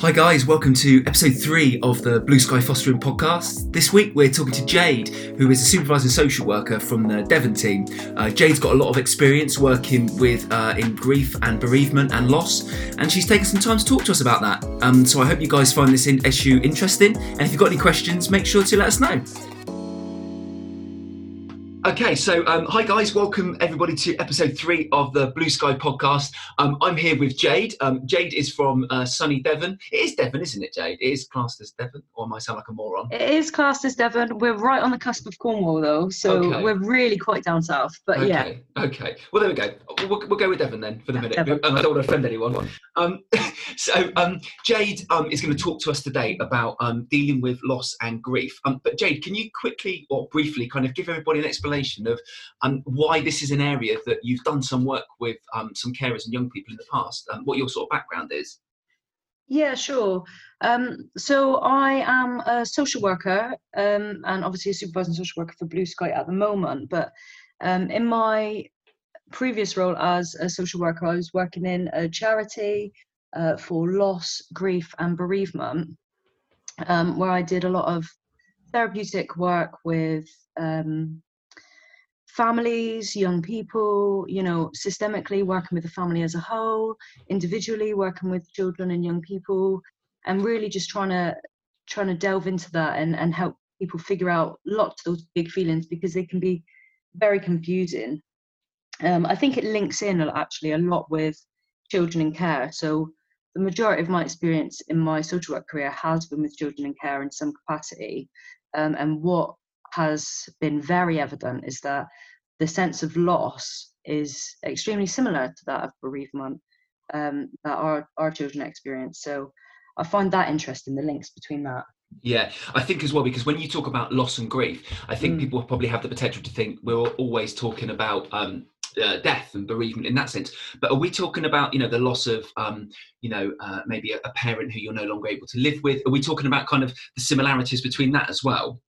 Hi, guys, welcome to episode three of the Blue Sky Fostering podcast. This week we're talking to Jade, who is a supervising social worker from the Devon team. Uh, Jade's got a lot of experience working with uh, in grief and bereavement and loss, and she's taken some time to talk to us about that. Um, so I hope you guys find this issue interesting, and if you've got any questions, make sure to let us know. Okay, so um, hi guys, welcome everybody to episode three of the Blue Sky podcast. Um, I'm here with Jade. Um, Jade is from uh, sunny Devon. It is Devon, isn't it, Jade? It is classed as Devon, or am I sound like a moron? It is classed as Devon. We're right on the cusp of Cornwall, though, so Okay. we're really quite down south. But yeah, Okay, okay. Well, there we go. We'll, we'll go with Devon then for the Yeah, minute. Um, I don't want to offend anyone. Um, so, um, Jade um, is going to talk to us today about um, dealing with loss and grief. Um, but, Jade, can you quickly or briefly kind of give everybody an explanation of um, why this is an area that you've done some work with um, some carers and young people in the past, um, what your sort of background is? yeah, sure. Um, so I am a social worker, um, and obviously a supervising social worker for Blue Sky at the moment. But um, in my previous role as a social worker, I was working in a charity uh, for loss, grief, and bereavement, um, where I did a lot of therapeutic work with um, families, young people, you know, systemically working with the family as a whole, individually working with children and young people, and really just trying to trying to delve into that and, and help people figure out lots of those big feelings because they can be very confusing. Um, I think it links in actually a lot with children in care. So the majority of my experience in my social work career has been with children in care in some capacity. Um, and what has been very evident is that the sense of loss is extremely similar to that of bereavement um, that our, our children experience. So I find that interesting, the links between that. Yeah, I think as well because when you talk about loss and grief, I think Mm. people probably have the potential to think we're always talking about um, uh, death and bereavement in that sense. But are we talking about you know the loss of um, you know uh, maybe a, a parent who you're no longer able to live with? Are we talking about kind of the similarities between that as well?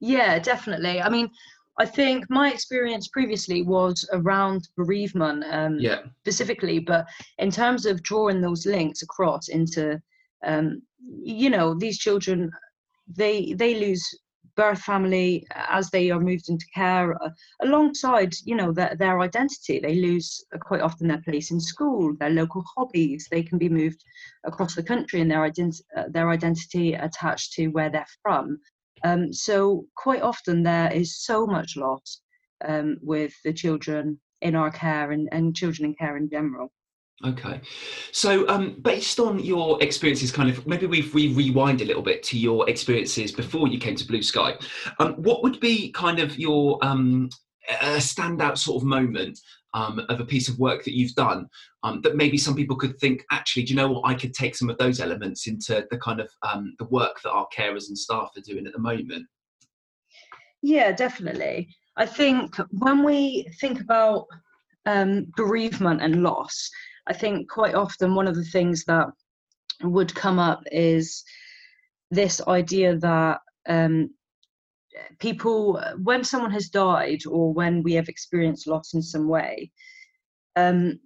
Yeah, definitely. I mean, I think my experience previously was around bereavement um, Yeah, specifically, but in terms of drawing those links across into, um, you know, these children, they they lose birth family as they are moved into care uh, alongside you know their, their identity. They lose uh, quite often their place in school their local hobbies. They can be moved across the country and their ident- uh, their identity attached to where they're from um, so quite often there is so much loss um, with the children in our care and, and children in care in general. Okay. So, um, based on your experiences, kind of maybe we we rewind a little bit to your experiences before you came to Blue Sky. Um, what would be kind of your um, a standout sort of moment um, of a piece of work that you've done um, that maybe some people could think, actually, do you know what? I could take some of those elements into the kind of um, the work that our carers and staff are doing at the moment. Yeah, definitely. I think when we think about um, bereavement and loss, I think quite often one of the things that would come up is this idea that um, people, when someone has died or when we have experienced loss in some way, um,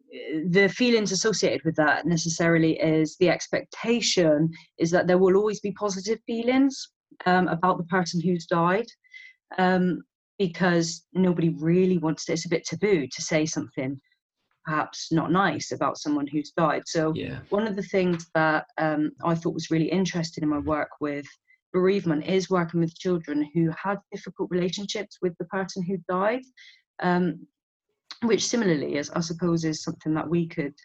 the feelings associated with that necessarily is the expectation is that there will always be positive feelings um, about the person who's died um, because nobody really wants to. It's a bit taboo to say something perhaps not nice about someone who's died. So Yeah. one of the things that um, I thought was really interesting in my work with bereavement is working with children who had difficult relationships with the person who died, um, which similarly is, I suppose, is something that we could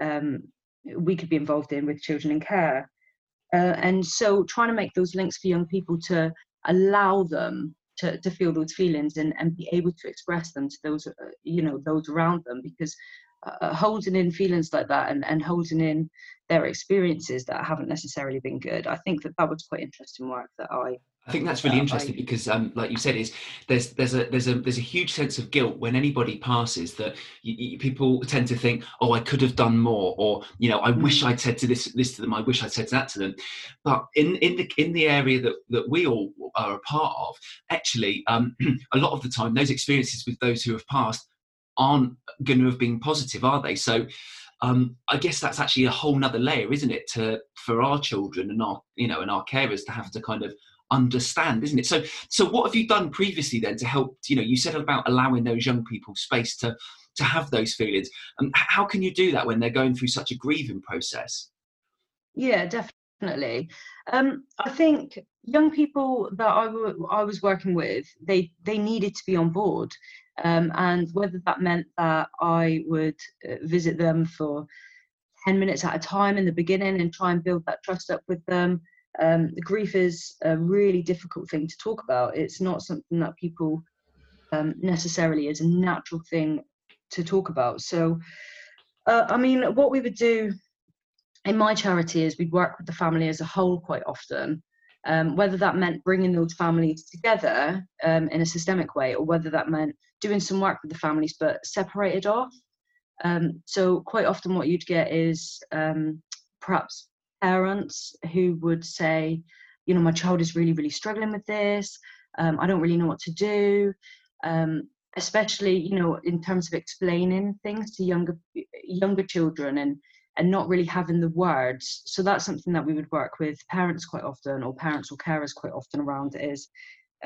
um, we could be involved in with children in care. Uh, and so trying to make those links for young people to allow them to, to feel those feelings and, and be able to express them to those uh, you know those around them because uh, holding in feelings like that and, and holding in their experiences that haven't necessarily been good. I think that that was quite interesting work that i I think that's really Uh, I- interesting because, um, like you said, is there's there's a there's a there's a huge sense of guilt when anybody passes that you, you, people tend to think, oh, I could have done more, or you know, I wish I'd said to this this to them, I wish I'd said that to them. But in in the in the area that that we all are a part of, actually, um, a lot of the time, those experiences with those who have passed aren't going to have been positive, are they? So. um, I guess that's actually a whole nother layer, isn't it, to for our children and our you know and our carers to have to kind of understand, isn't it? So so what have you done previously then to help? You know, you said about allowing those young people space to to have those feelings. And um, how can you do that when they're going through such a grieving process? Yeah, definitely. Um, I think young people that I, w- I was working with, they they needed to be on board, um, and whether that meant that I would uh, visit them for ten minutes at a time in the beginning and try and build that trust up with them. Um, grief is a really difficult thing to talk about. It's not something that people um, necessarily is a natural thing to talk about. So, uh, I mean, what we would do in my charity is we'd work with the family as a whole quite often. Um, whether that meant bringing those families together um, in a systemic way, or whether that meant doing some work with the families but separated off. Um, so quite often, what you'd get is um, perhaps parents who would say, you know, my child is really, really struggling with this. Um, I don't really know what to do. Um, especially, you know, in terms of explaining things to younger younger children and and not really having the words. So that's something that we would work with parents quite often, or parents or carers quite often around is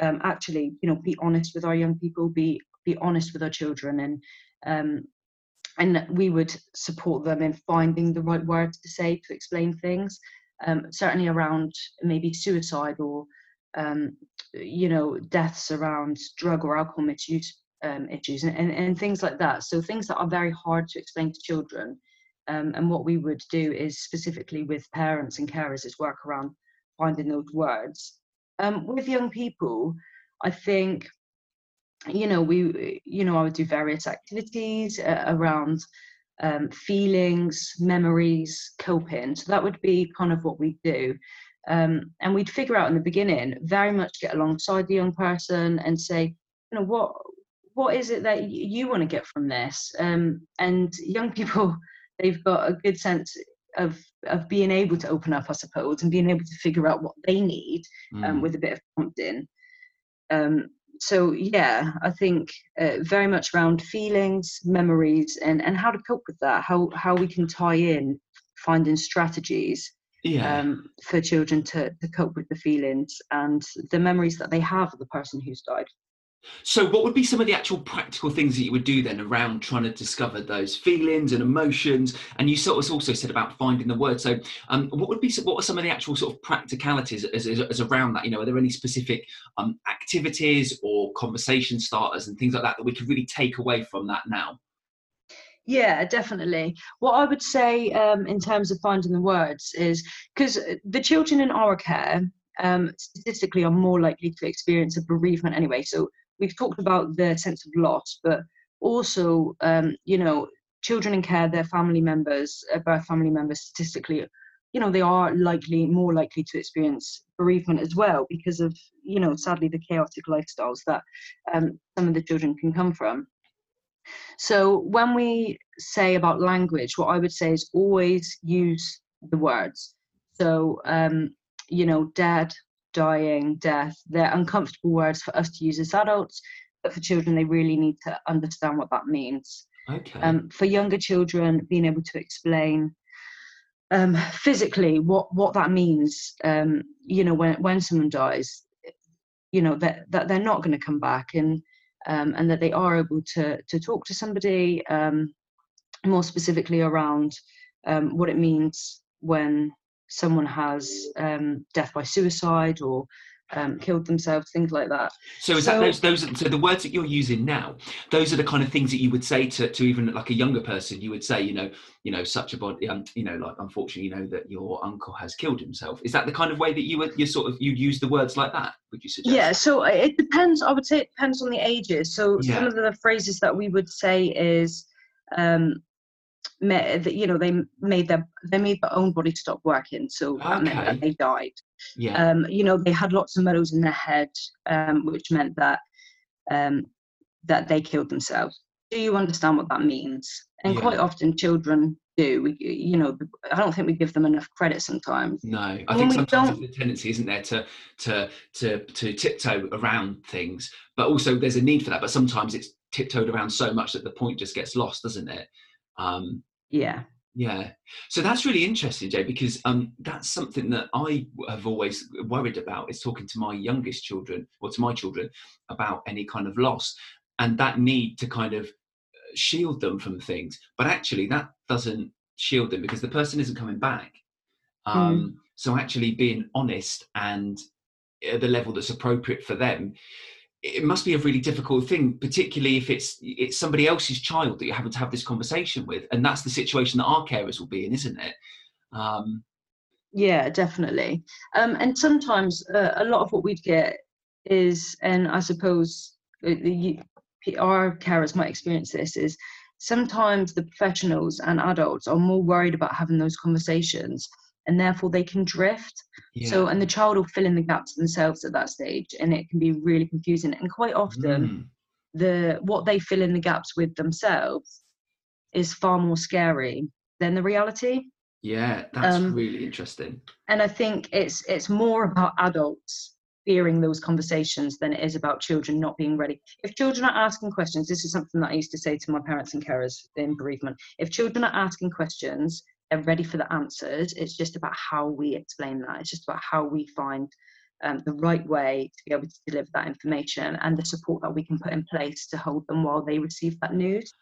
um, actually, you know, be honest with our young people, be be honest with our children, and um, and we would support them in finding the right words to say to explain things. Um, certainly around maybe suicide or um, you know deaths around drug or alcohol misuse um, issues and, and, and things like that. So things that are very hard to explain to children um, and what we would do is specifically with parents and carers is work around finding those words. Um, with young people, I think, you know, we, you know, I would do various activities uh, around um, feelings, memories, coping. So that would be kind of what we do. Um, and we'd figure out in the beginning, very much get alongside the young person and say, you know, what what is it that you want to get from this? Um, and young people they've got a good sense of of being able to open up, I suppose, and being able to figure out what they need um, mm. with a bit of prompting. Um, so yeah, I think uh, very much around feelings, memories, and and how to cope with that. How how we can tie in finding strategies yeah. um, for children to to cope with the feelings and the memories that they have of the person who's died. So, what would be some of the actual practical things that you would do then around trying to discover those feelings and emotions? And you sort of also said about finding the word. So, um, what would be what are some of the actual sort of practicalities as, as, as around that? You know, are there any specific um, activities or conversation starters and things like that that we could really take away from that now? Yeah, definitely. What I would say um, in terms of finding the words is because the children in our care um, statistically are more likely to experience a bereavement anyway. So we've talked about the sense of loss, but also, um, you know, children in care, their family members, uh, birth family members, statistically, you know, they are likely more likely to experience bereavement as well because of, you know, sadly the chaotic lifestyles that um, some of the children can come from. So when we say about language, what I would say is always use the words. So, um, you know, dad, dying, death, they're uncomfortable words for us to use as adults, but for children, they really need to understand what that means. Okay. Um, for younger children, being able to explain um, physically what what that means, um, you know, when when someone dies, you know that that they're not going to come back, and um, and that they are able to to talk to somebody um, more specifically around um, what it means when someone has um, death by suicide or um, killed themselves, things like that. So is so, that those those so the words that you're using now? Those are the kind of things that you would say to, to even like a younger person. You would say, you know, you know, such a body, um, you know, like unfortunately, you know that your uncle has killed himself. Is that the kind of way that you would you sort of you'd use the words like that? Would you suggest? Yeah. So it depends. I would say it depends on the ages. So yeah. some of the phrases that we would say is. Um, you know they made their they made their own body stop working so that meant that they died. Yeah. Um you know they had lots of meadows in their head um which meant that um that they killed themselves. Do you understand what that means? And yeah. quite often children do. We you know i don't think we give them enough credit sometimes. No. I think sometimes a tendency isn't there to to to to tiptoe around things but also there's a need for that but sometimes it's tiptoed around so much that the point just gets lost doesn't it um, yeah. Yeah. So that's really interesting, Jay, because um, that's something that I have always worried about is talking to my youngest children or to my children about any kind of loss and that need to kind of shield them from things. But actually, that doesn't shield them because the person isn't coming back. Um, mm. So actually, being honest and at the level that's appropriate for them it must be a really difficult thing, particularly if it's it's somebody else's child that you're having to have this conversation with, and that's the situation that our carers will be in, isn't it? Um, yeah, definitely. Um, and sometimes uh, a lot of what we'd get is, and I suppose uh, the, our carers might experience this, is sometimes the professionals and adults are more worried about having those conversations and therefore they can drift. Yeah. So, and the child will fill in the gaps themselves at that stage, and it can be really confusing. And quite often, mm. the what they fill in the gaps with themselves is far more scary than the reality. Yeah, that's um, really interesting. And I think it's it's more about adults fearing those conversations than it is about children not being ready. If children are asking questions, this is something that I used to say to my parents and carers in bereavement. If children are asking questions, they're ready for the answers. It's just about how we explain that. It's just about how we find um, the right way to be able to deliver that information and the support that we can put in place to hold them while they receive that news.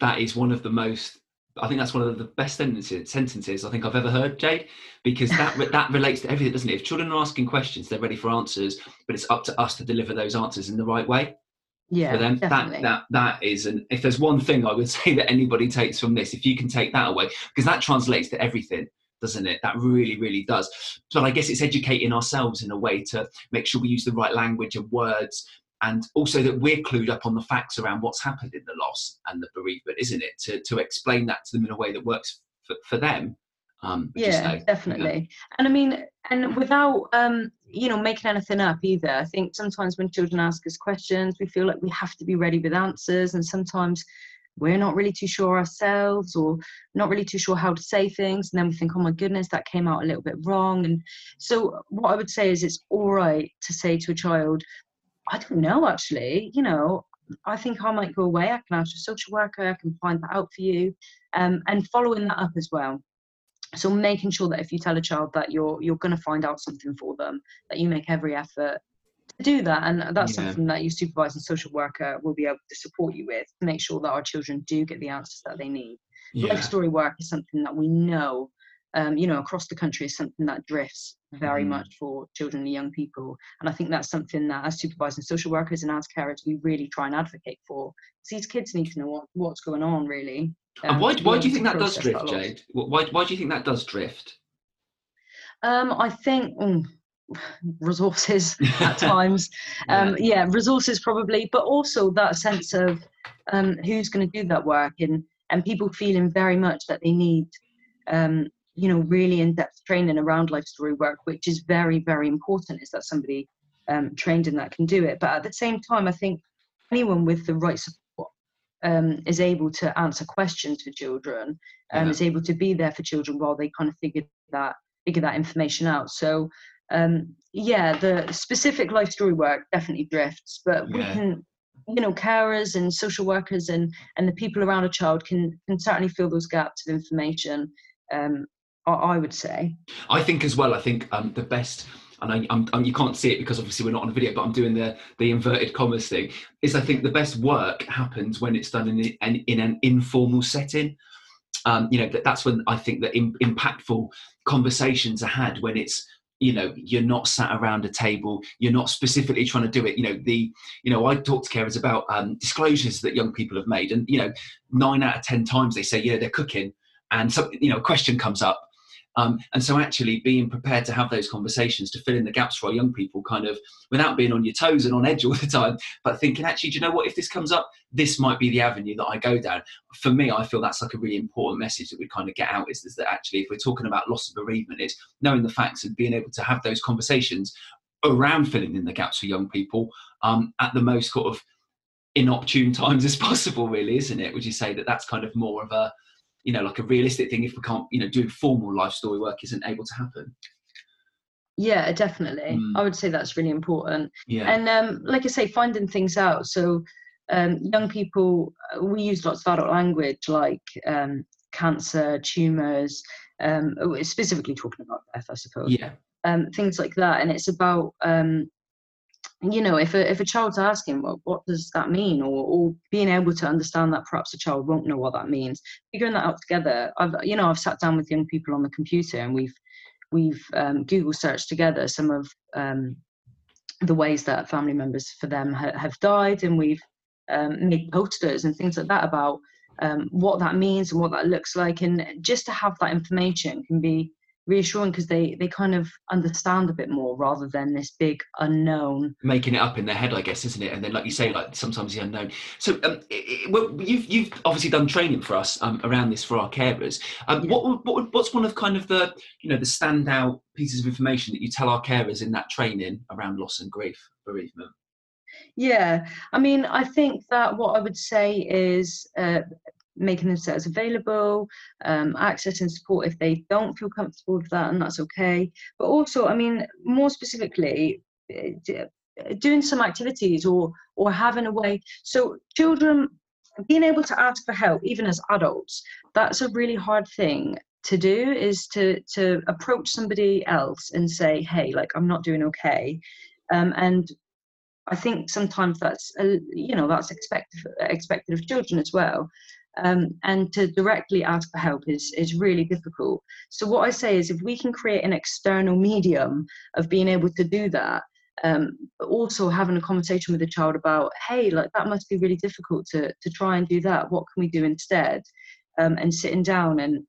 That is one of the most. I think that's one of the best sentences, sentences I think I've ever heard, Jade, because that that relates to everything, doesn't it? If children are asking questions, they're ready for answers, but it's up to us to deliver those answers in the right way yeah for them definitely. that that that is and if there's one thing i would say that anybody takes from this if you can take that away because that translates to everything doesn't it that really really does but i guess it's educating ourselves in a way to make sure we use the right language and words and also that we're clued up on the facts around what's happened in the loss and the bereavement isn't it to to explain that to them in a way that works for, for them um, yeah, definitely. And I mean, and without um, you know making anything up either. I think sometimes when children ask us questions, we feel like we have to be ready with answers, and sometimes we're not really too sure ourselves or not really too sure how to say things and then we think oh my goodness that came out a little bit wrong. And so what i would say is it's all right to say to a child i don't know actually you know i think i might go away. I can ask a social worker i can find that out for you. Um, and following that up as well so making sure that if you tell a child that you're you're going to find out something for them that you make every effort to do that and that's yeah. something that your supervisor and social worker will be able to support you with to make sure that our children do get the answers that they need yeah. life story work is something that we know um, you know across the country is something that drifts very mm. much for children and young people and i think that's something that as supervisors and social workers and as carers we really try and advocate for these kids need to know what, what's going on really um, and why, why do you think that does drift, Jade? Why, why do you think that does drift? Um, I think mm, resources at times. Um, yeah. yeah. resources probably, but also that sense of um, who's going to do that work and and people feeling very much that they need, um, you know, really in-depth training around life story work, which is very very important. Is that somebody um, trained in that can do it? But at the same time, I think anyone with the right support um, is able to answer questions for children and yeah. is able to be there for children while they kind of figure that figure that information out. So um, yeah, the specific life story work definitely drifts, but yeah. we can you know carers and social workers and and the people around a child can can certainly fill those gaps of information um, I would say. I think as well. I think um, the best and I, I'm, I'm, you can't see it because obviously we're not on a video, but I'm doing the the inverted commas thing. Is I think the best work happens when it's done in an in an informal setting. Um, you know that, that's when I think that impactful conversations are had when it's you know you're not sat around a table you're not specifically trying to do it you know the you know i talk to carers about um, disclosures that young people have made and you know nine out of ten times they say yeah they're cooking and so you know a question comes up um, and so, actually, being prepared to have those conversations to fill in the gaps for our young people, kind of without being on your toes and on edge all the time, but thinking, actually, do you know what? If this comes up, this might be the avenue that I go down. For me, I feel that's like a really important message that we kind of get out is, is that actually, if we're talking about loss of bereavement, it's knowing the facts and being able to have those conversations around filling in the gaps for young people um, at the most sort of inopportune times as possible, really, isn't it? Would you say that that's kind of more of a you know like a realistic thing if we can't you know doing formal life story work isn't able to happen yeah definitely mm. i would say that's really important yeah and um like i say finding things out so um young people uh, we use lots of adult language like um cancer, tumours, um, specifically talking about death, I suppose. Yeah. Um, things like that, and it's about um, you know if a if a child's asking well what does that mean? or, or being able to understand that perhaps a child won't know what that means figuring that out together i've you know i've sat down with young people on the computer and we've we've um, google searched together some of um, the ways that family members for them ha- have died and we've um, made posters and things like that about um, what that means and what that looks like. And just to have that information can be reassuring because they they kind of understand a bit more rather than this big unknown. Making it up in their head i guess isn't it? And then like you say like sometimes the unknown. So um, it, well you've you've obviously done training for us um, around this for our carers. Um, yeah. what, what what's one of kind of the you know the standout pieces of information that you tell our carers in that training around loss and grief bereavement? Yeah, I mean, I think that what I would say is uh, making themselves available, um, access and support if they don't feel comfortable with that, and that's okay. But also, I mean, more specifically, eh, doing some activities or or having a way. So children being able to ask for help, even as adults, that's a really hard thing to do. Is to to approach somebody else and say, "Hey, like I'm not doing okay," um, and I think sometimes that's you know that's expected expected of children as well um, and to directly ask for help is is really difficult. So what I say is, if we can create an external medium of being able to do that, um, but also having a conversation with the child about, hey, like that must be really difficult to to try and do that. What can we do instead? Um, and sitting down and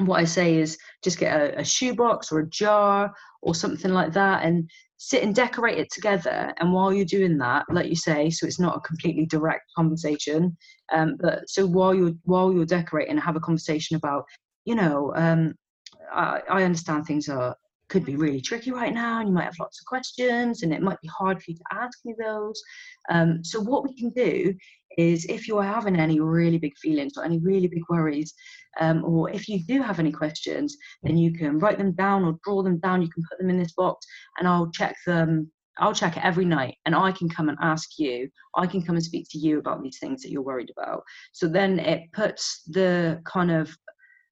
what I say is just get a, a shoebox or a jar or something like that and sit and decorate it together. And while you're doing that like you say so it's not a completely direct conversation um, but so while you're while you're decorating have a conversation about you know um, I, I understand things are could be really tricky right now and you might have lots of questions and it might be hard for you to ask me those. Um, so what we can do is if you're having any really big feelings or any really big worries um, or if you do have any questions then you can write them down or draw them down. You can put them in this box and i'll check them I'll check it every night and I can come and ask you, I can come and speak to you about these things that you're worried about. So then it puts the kind of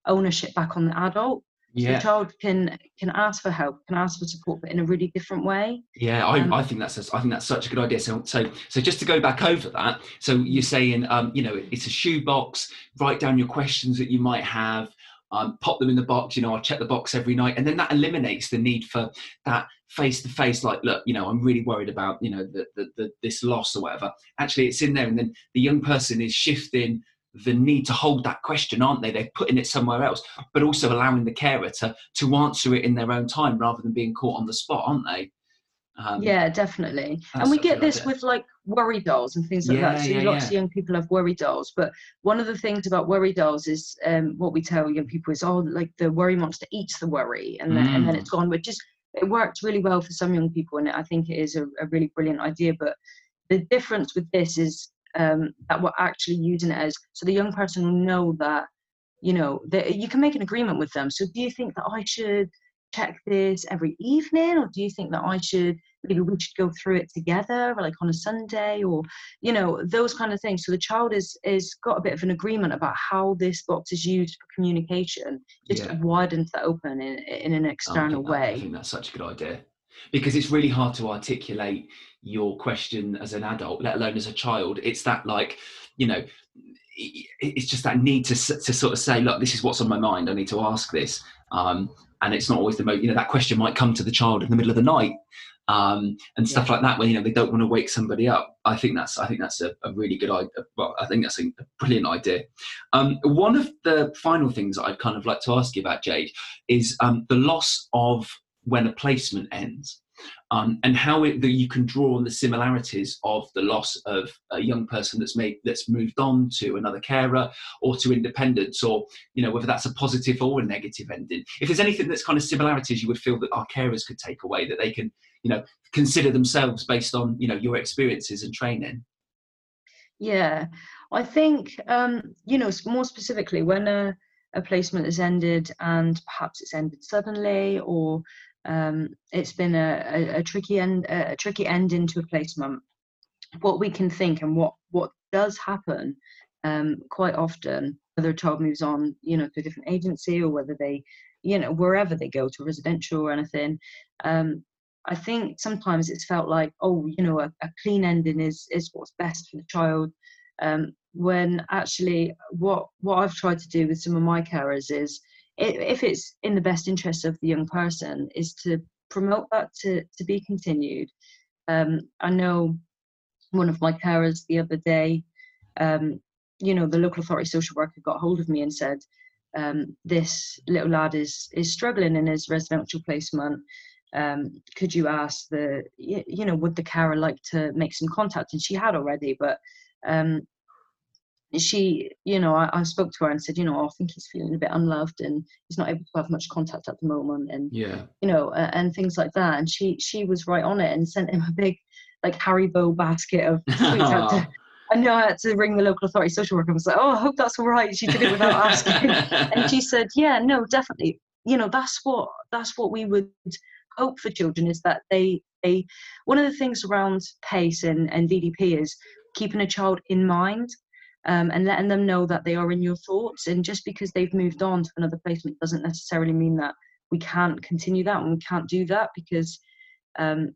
ownership back on the adult yeah. So child can can ask for help, can ask for support, but in a really different way. Yeah, I, um, I think that's a, I think that's such a good idea. So so so just to go back over that. So you're saying, um, you know, it's a shoebox. Write down your questions that you might have. Um, pop them in the box. You know, I'll check the box every night, and then that eliminates the need for that face to face. Like, look, you know, I'm really worried about you know the, the, the this loss or whatever. Actually, it's in there, and then the young person is shifting the need to hold that question, aren't they? They're putting it somewhere else, but also allowing the carer to to answer it in their own time rather than being caught on the spot, aren't they? Um, yeah, definitely. And we get this idea. with like worry dolls and things like yeah, that. So yeah, lots yeah. of young people have worry dolls. But one of the things about worry dolls is um, what we tell young people is, oh, like the worry monster eats the worry, and then, and then mm. it's gone. But just it worked really well for some young people, and I think it is a, a really brilliant idea. But the difference with this is um, that we're actually using it as so the young person will know that you know that you can make an agreement with them. So do you think that i should check this every evening or do you think that i should maybe we should go through it together like on a sunday or you know those kind of things? So the child is is got a bit of an agreement about how this box is used for communication just yeah. widens that open in, in an external I way. i think that's such a good idea because it's really hard to articulate your question as an adult, let alone as a child. It's that like, you know, it's just that need to to sort of say, look, this is what's on my mind. I need to ask this, um, and it's not always the most. You know, that question might come to the child in the middle of the night, um, and stuff yeah. like that. When you know they don't want to wake somebody up. I think that's I think that's a, a really good idea. Well, I think that's a, a brilliant idea. Um, one of the final things I'd kind of like to ask you about, Jade, is um, the loss of when a placement ends um, and how it, that you can draw on the similarities of the loss of a young person that's made that's moved on to another carer or to independence or you know whether that's a positive or a negative ending. If there's anything that's kind of similarities you would feel that our carers could take away that they can you know consider themselves based on you know your experiences and training. Yeah. I think um you know more specifically when a a placement has ended and perhaps it's ended suddenly or um, it's been a, a, a tricky end, a tricky end into a placement. What we can think and what what does happen um, quite often whether a child moves on, you know, to a different agency or whether they, you know, wherever they go to residential or anything. Um, I think sometimes it's felt like, oh, you know, a, a clean ending is is what's best for the child. Um, when actually, what what I've tried to do with some of my carers is, if it's in the best interest of the young person, is to promote that to to be continued. Um, I know one of my carers the other day, um, you know, the local authority social worker got hold of me and said, um, this little lad is is struggling in his residential placement. Um, could you ask the, you, you, know, would the carer like to make some contact? And she had already, but um, she, you know, I, I, spoke to her and said, you know, I think he's feeling a bit unloved and he's not able to have much contact at the moment, and yeah, you know, uh, and things like that. And she she was right on it and sent him a big like Haribo basket of sweets. I know I had to ring the local authority social worker and was like, oh, I hope that's all right. She did it without asking. and she said, yeah, no, definitely. You know, that's what that's what we would hope for children is that they they one of the things around pace and, and DDP is keeping a child in mind um, and letting them know that they are in your thoughts. And just because they've moved on to another placement doesn't necessarily mean that we can't continue that and we can't do that because um,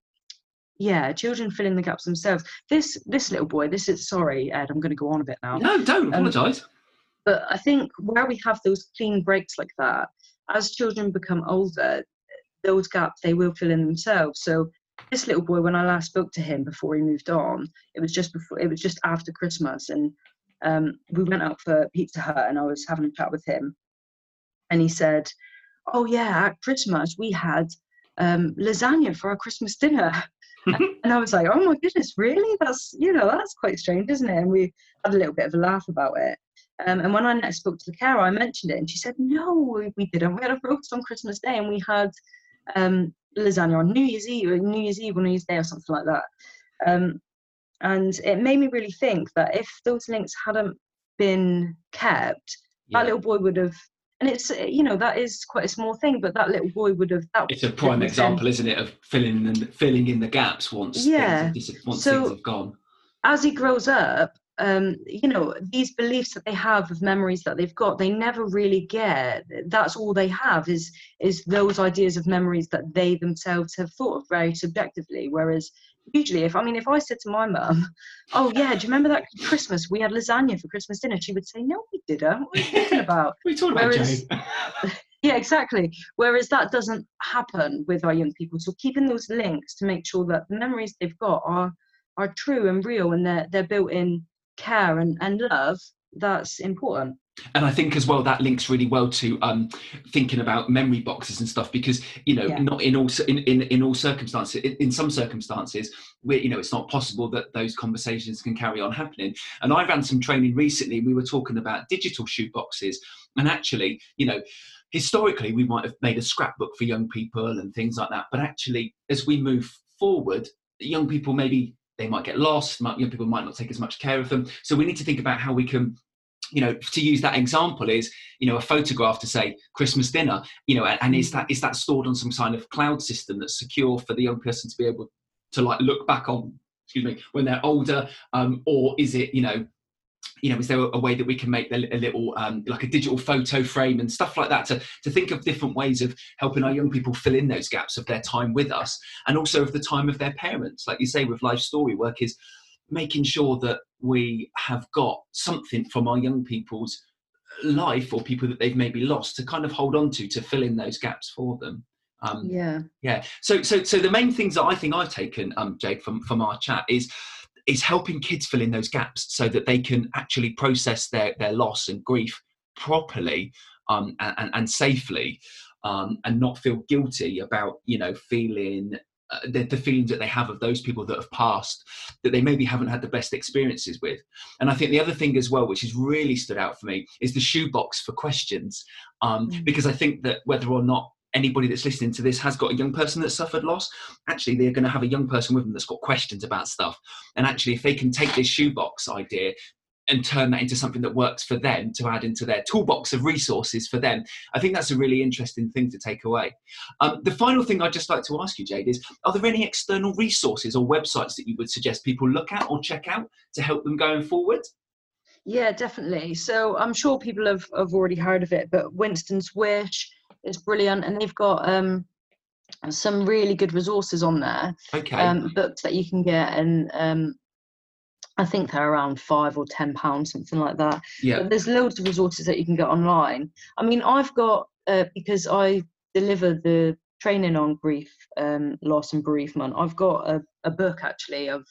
yeah, children fill in the gaps themselves. This this little boy, this is sorry, Ed, I'm going to go on a bit now. No, don't apologise. Um, but I think where we have those clean breaks like that, as children become older, those gaps they will fill in themselves. So this little boy, when I last spoke to him before he moved on, it was just before it was just after Christmas, and um, we went out for Pizza Hut, and I was having a chat with him, and he said, "Oh yeah, at Christmas we had um, lasagna for our Christmas dinner." and I was like, oh my goodness, really? That's, you know, that's quite strange, isn't it? And we had a little bit of a laugh about it. Um, and when I next spoke to the carer, I mentioned it, and she said, no, we didn't. We had a roast on Christmas Day, and we had um, lasagna on New Year's Eve, or New Year's Eve or New Year's Day, or something like that. Um, and it made me really think that if those links hadn't been kept, yeah. that little boy would have and it's you know that is quite a small thing but that little boy would have that it's a prime example isn't it of filling and filling in the gaps once yeah things, once so, things have gone as he grows up um, you know these beliefs that they have of memories that they've got they never really get that's all they have is is those ideas of memories that they themselves have thought of very subjectively whereas usually if i mean if i said to my mum oh yeah do you remember that christmas? We had lasagna for christmas dinner she would say no we didn't. What are you talking about? We talking Whereas, about yeah exactly. Whereas that doesn't happen with our young people. So keeping those links to make sure that the memories they've got are are true and real and they're they're built in care and, and love that's important and I think as well that links really well to um, thinking about memory boxes and stuff because you know yeah. not in all in, in, in all circumstances in, in, some circumstances where you know it's not possible that those conversations can carry on happening. And I ran some training recently. We were talking about digital shoe boxes, and actually, you know. Historically, we might have made a scrapbook for young people and things like that. But actually, as we move forward, young people maybe they might get lost. Young people might not take as much care of them. So we need to think about how we can you know to use that example is you know a photograph to say christmas dinner you know and, and is that is that stored on some kind of cloud system that's secure for the young person to be able to like look back on excuse me when they're older um, or is it you know you know is there a way that we can make a little um, like a digital photo frame and stuff like that to, to think of different ways of helping our young people fill in those gaps of their time with us and also of the time of their parents? Like you say with life story work is making sure that we have got something from our young people's life or people that they've maybe lost to kind of hold on to to fill in those gaps for them. Um, yeah. yeah. So so so the main things that i think i've taken um jade from from our chat is is helping kids fill in those gaps so that they can actually process their their loss and grief properly um and, and safely um and not feel guilty about you know feeling uh, the, the, feelings that they have of those people that have passed that they maybe haven't had the best experiences with. And I think the other thing as well, which has really stood out for me, is the shoebox for questions. Um, mm. Because I think that whether or not anybody that's listening to this has got a young person that suffered loss, actually they're going to have a young person with them that's got questions about stuff. And actually, if they can take this shoebox idea and turn that into something that works for them to add into their toolbox of resources for them. I think that's a really interesting thing to take away. Um, the final thing I'd just like to ask you, Jade, is are there any external resources or websites that you would suggest people look at or check out to help them going forward? Yeah, definitely. So I'm sure people have, have already heard of it, but Winston's Wish is brilliant, and they've got um, some really good resources on there. Okay. Um, books that you can get, and um, I think they're around five or ten pounds, something like that. yeah. But there's loads of resources that you can get online. I mean, I've got uh, because I deliver the training on grief, um, loss, and bereavement. I've got a, a book actually of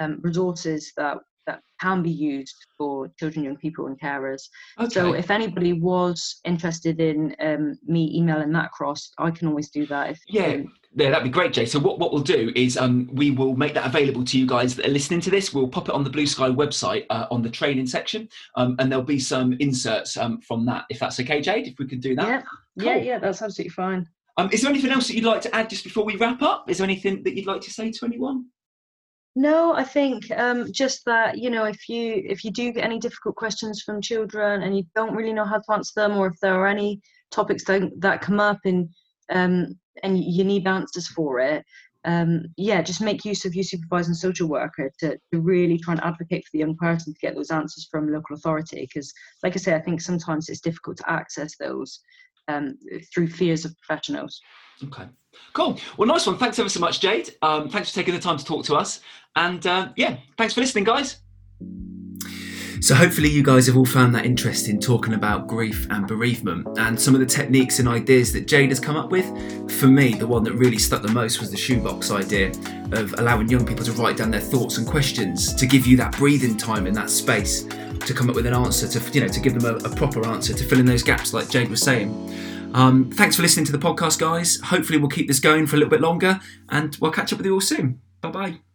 um, resources that that can be used for children, young people, and carers. Okay. So if anybody was interested in um, me emailing that across, I can always do that. If Yeah, um, yeah, that'd be great, Jay. So what, what we'll do is um, we will make that available to you guys that are listening to this. We'll pop it on the Blue Sky website uh, on the training section, um, and there'll be some inserts um, from that, if that's okay, Jade. If we could do that. yeah, yeah, yeah, that's absolutely fine. Um, is there anything else that you'd like to add just before we wrap up? Is there anything that you'd like to say to anyone? No, I think um, just that you know if you if you do get any difficult questions from children and you don't really know how to answer them, or if there are any topics that, that come up and um, and you need answers for it, um, yeah, just make use of your supervising social worker to, to really try and advocate for the young person to get those answers from local authority. Because, like I say, I think sometimes it's difficult to access those um, through fears of professionals. Okay, cool. Well, nice one. Thanks ever so much, Jade. Um, thanks for taking the time to talk to us. And uh, yeah, thanks for listening, guys. So, hopefully, you guys have all found that interesting talking about grief and bereavement and some of the techniques and ideas that Jade has come up with. For me, the one that really stuck the most was the shoebox idea of allowing young people to write down their thoughts and questions to give you that breathing time in that space to come up with an answer to, you know, to give them a, a proper answer to fill in those gaps, like Jade was saying. Um, thanks for listening to the podcast, guys. Hopefully, we'll keep this going for a little bit longer and we'll catch up with you all soon. Bye bye.